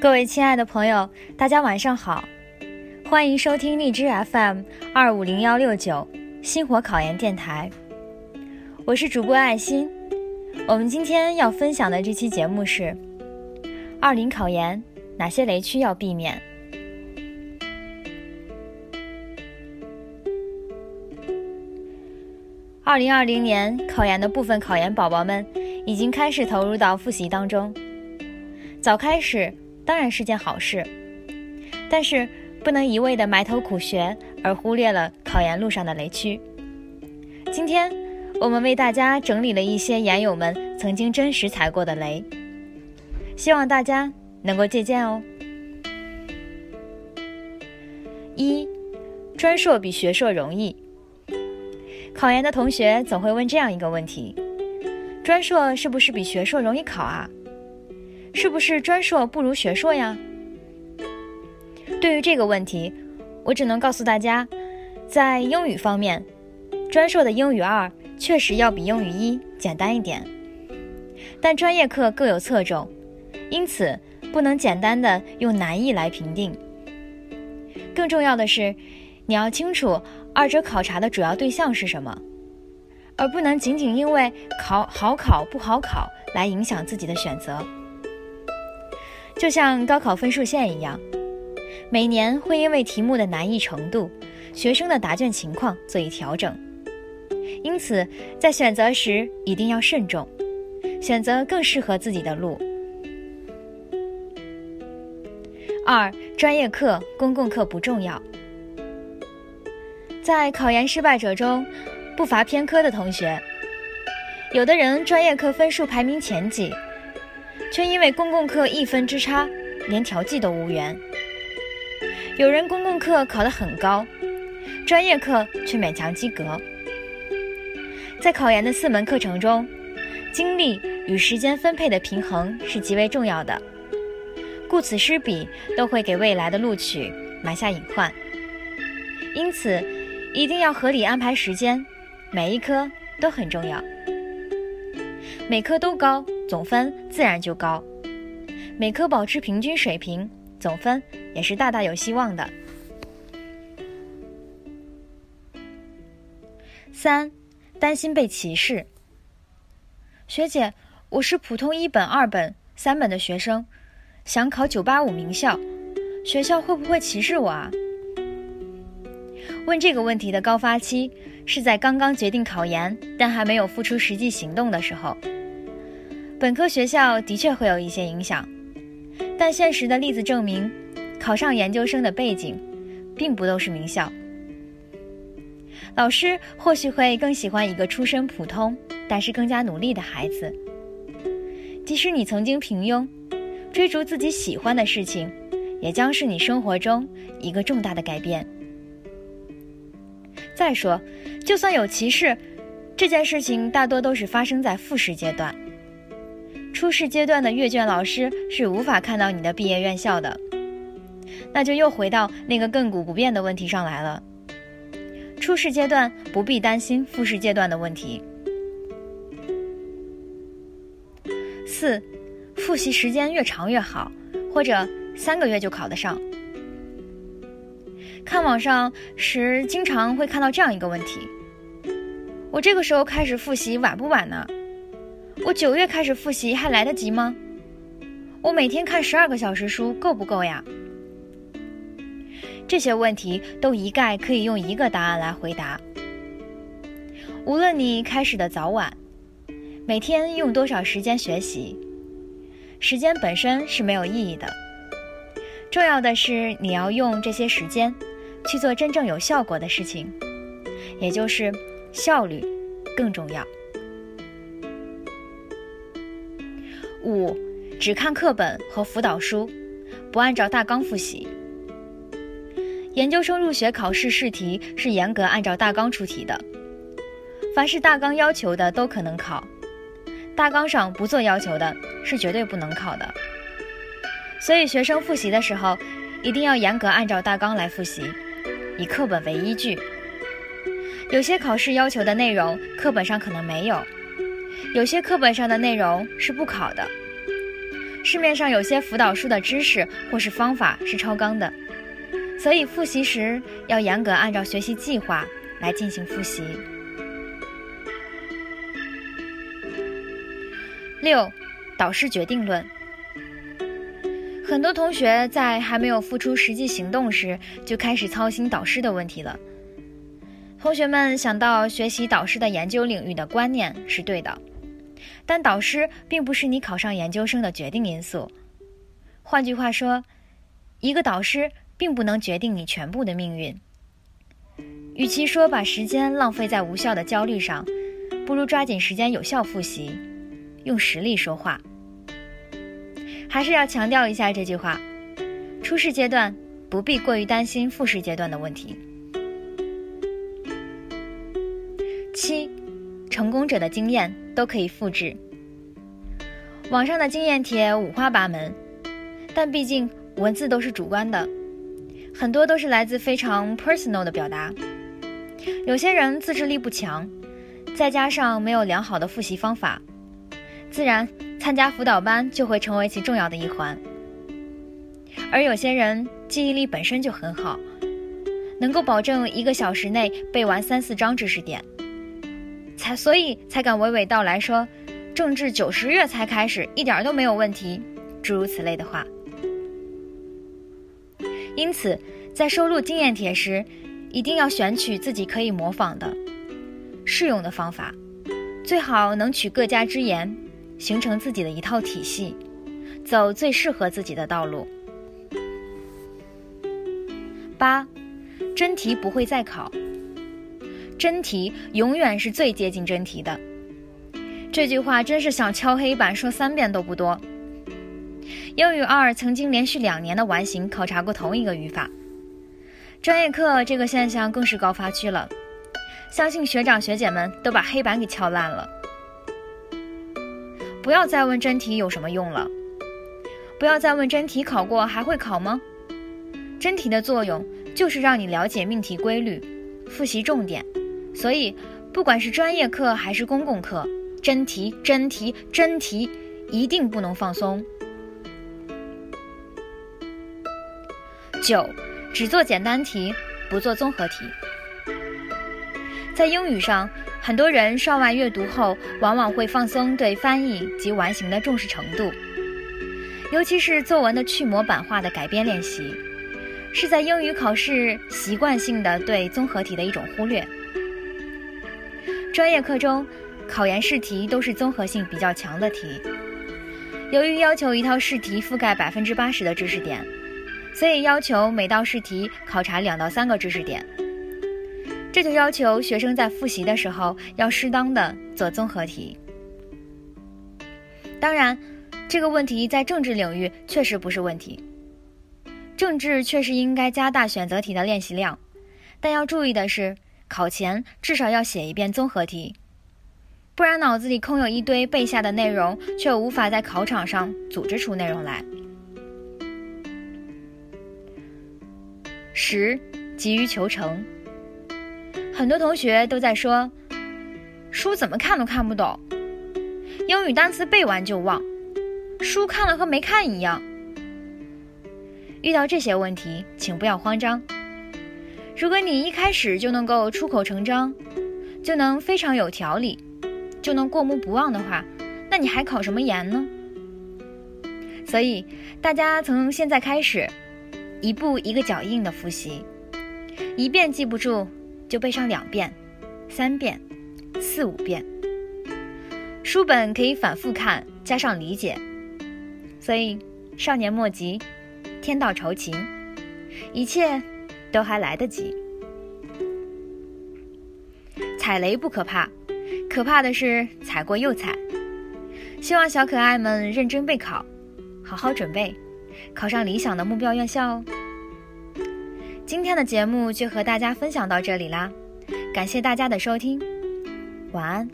各位亲爱的朋友，大家晚上好，欢迎收听荔枝 FM 二五零幺六九星火考研电台，我是主播爱心。我们今天要分享的这期节目是二零考研哪些雷区要避免。二零二零年考研的部分考研宝宝们已经开始投入到复习当中，早开始当然是件好事，但是不能一味的埋头苦学而忽略了考研路上的雷区。今天我们为大家整理了一些研友们曾经真实踩过的雷，希望大家能够借鉴哦。一，专硕比学硕容易。考研的同学总会问这样一个问题：专硕是不是比学硕容易考啊？是不是专硕不如学硕呀？对于这个问题，我只能告诉大家，在英语方面，专硕的英语二确实要比英语一简单一点，但专业课各有侧重，因此不能简单的用难易来评定。更重要的是，你要清楚。二者考察的主要对象是什么，而不能仅仅因为考好考不好考来影响自己的选择。就像高考分数线一样，每年会因为题目的难易程度、学生的答卷情况做以调整，因此在选择时一定要慎重，选择更适合自己的路。二、专业课、公共课不重要。在考研失败者中，不乏偏科的同学。有的人专业课分数排名前几，却因为公共课一分之差，连调剂都无缘；有人公共课考得很高，专业课却勉强及格。在考研的四门课程中，精力与时间分配的平衡是极为重要的，顾此失彼都会给未来的录取埋下隐患。因此。一定要合理安排时间，每一科都很重要。每科都高，总分自然就高；每科保持平均水平，总分也是大大有希望的。三，担心被歧视。学姐，我是普通一本、二本、三本的学生，想考九八五名校，学校会不会歧视我啊？问这个问题的高发期是在刚刚决定考研，但还没有付出实际行动的时候。本科学校的确会有一些影响，但现实的例子证明，考上研究生的背景，并不都是名校。老师或许会更喜欢一个出身普通，但是更加努力的孩子。即使你曾经平庸，追逐自己喜欢的事情，也将是你生活中一个重大的改变。再说，就算有歧视，这件事情大多都是发生在复试阶段。初试阶段的阅卷老师是无法看到你的毕业院校的。那就又回到那个亘古不变的问题上来了。初试阶段不必担心复试阶段的问题。四，复习时间越长越好，或者三个月就考得上。看网上时，经常会看到这样一个问题：我这个时候开始复习晚不晚呢？我九月开始复习还来得及吗？我每天看十二个小时书够不够呀？这些问题都一概可以用一个答案来回答。无论你开始的早晚，每天用多少时间学习，时间本身是没有意义的。重要的是你要用这些时间。去做真正有效果的事情，也就是效率更重要。五，只看课本和辅导书，不按照大纲复习。研究生入学考试试题是严格按照大纲出题的，凡是大纲要求的都可能考，大纲上不做要求的是绝对不能考的。所以学生复习的时候，一定要严格按照大纲来复习。以课本为依据，有些考试要求的内容课本上可能没有，有些课本上的内容是不考的。市面上有些辅导书的知识或是方法是超纲的，所以复习时要严格按照学习计划来进行复习。六，导师决定论。很多同学在还没有付出实际行动时，就开始操心导师的问题了。同学们想到学习导师的研究领域的观念是对的，但导师并不是你考上研究生的决定因素。换句话说，一个导师并不能决定你全部的命运。与其说把时间浪费在无效的焦虑上，不如抓紧时间有效复习，用实力说话。还是要强调一下这句话：初试阶段不必过于担心复试阶段的问题。成功者的经验都可以复制。网上的经验帖五花八门，但毕竟文字都是主观的，很多都是来自非常 personal 的表达。有些人自制力不强，再加上没有良好的复习方法，自然参加辅导班就会成为其重要的一环。而有些人记忆力本身就很好，能够保证一个小时内背完三四章知识点。才所以才敢娓娓道来说，政治九十月才开始，一点都没有问题，诸如此类的话。因此，在收录经验帖时，一定要选取自己可以模仿的、适用的方法，最好能取各家之言，形成自己的一套体系，走最适合自己的道路。八，真题不会再考。真题永远是最接近真题的，这句话真是想敲黑板说三遍都不多。英语二曾经连续两年的完形考察过同一个语法，专业课这个现象更是高发区了，相信学长学姐们都把黑板给敲烂了。不要再问真题有什么用了，不要再问真题考过还会考吗？真题的作用就是让你了解命题规律，复习重点。所以，不管是专业课还是公共课，真题、真题、真题，一定不能放松。九，只做简单题，不做综合题。在英语上，很多人上完阅读后，往往会放松对翻译及完形的重视程度，尤其是作文的去模板化的改编练习，是在英语考试习惯性的对综合题的一种忽略。专业课中，考研试题都是综合性比较强的题。由于要求一套试题覆盖百分之八十的知识点，所以要求每道试题考察两到三个知识点。这就要求学生在复习的时候要适当的做综合题。当然，这个问题在政治领域确实不是问题。政治确实应该加大选择题的练习量，但要注意的是。考前至少要写一遍综合题，不然脑子里空有一堆背下的内容，却无法在考场上组织出内容来。十，急于求成。很多同学都在说，书怎么看都看不懂，英语单词背完就忘，书看了和没看一样。遇到这些问题，请不要慌张。如果你一开始就能够出口成章，就能非常有条理，就能过目不忘的话，那你还考什么研呢？所以，大家从现在开始，一步一个脚印的复习，一遍记不住就背上两遍、三遍、四五遍。书本可以反复看，加上理解。所以，少年莫急，天道酬勤，一切。都还来得及，踩雷不可怕，可怕的是踩过又踩。希望小可爱们认真备考，好好准备，考上理想的目标院校哦。今天的节目就和大家分享到这里啦，感谢大家的收听，晚安。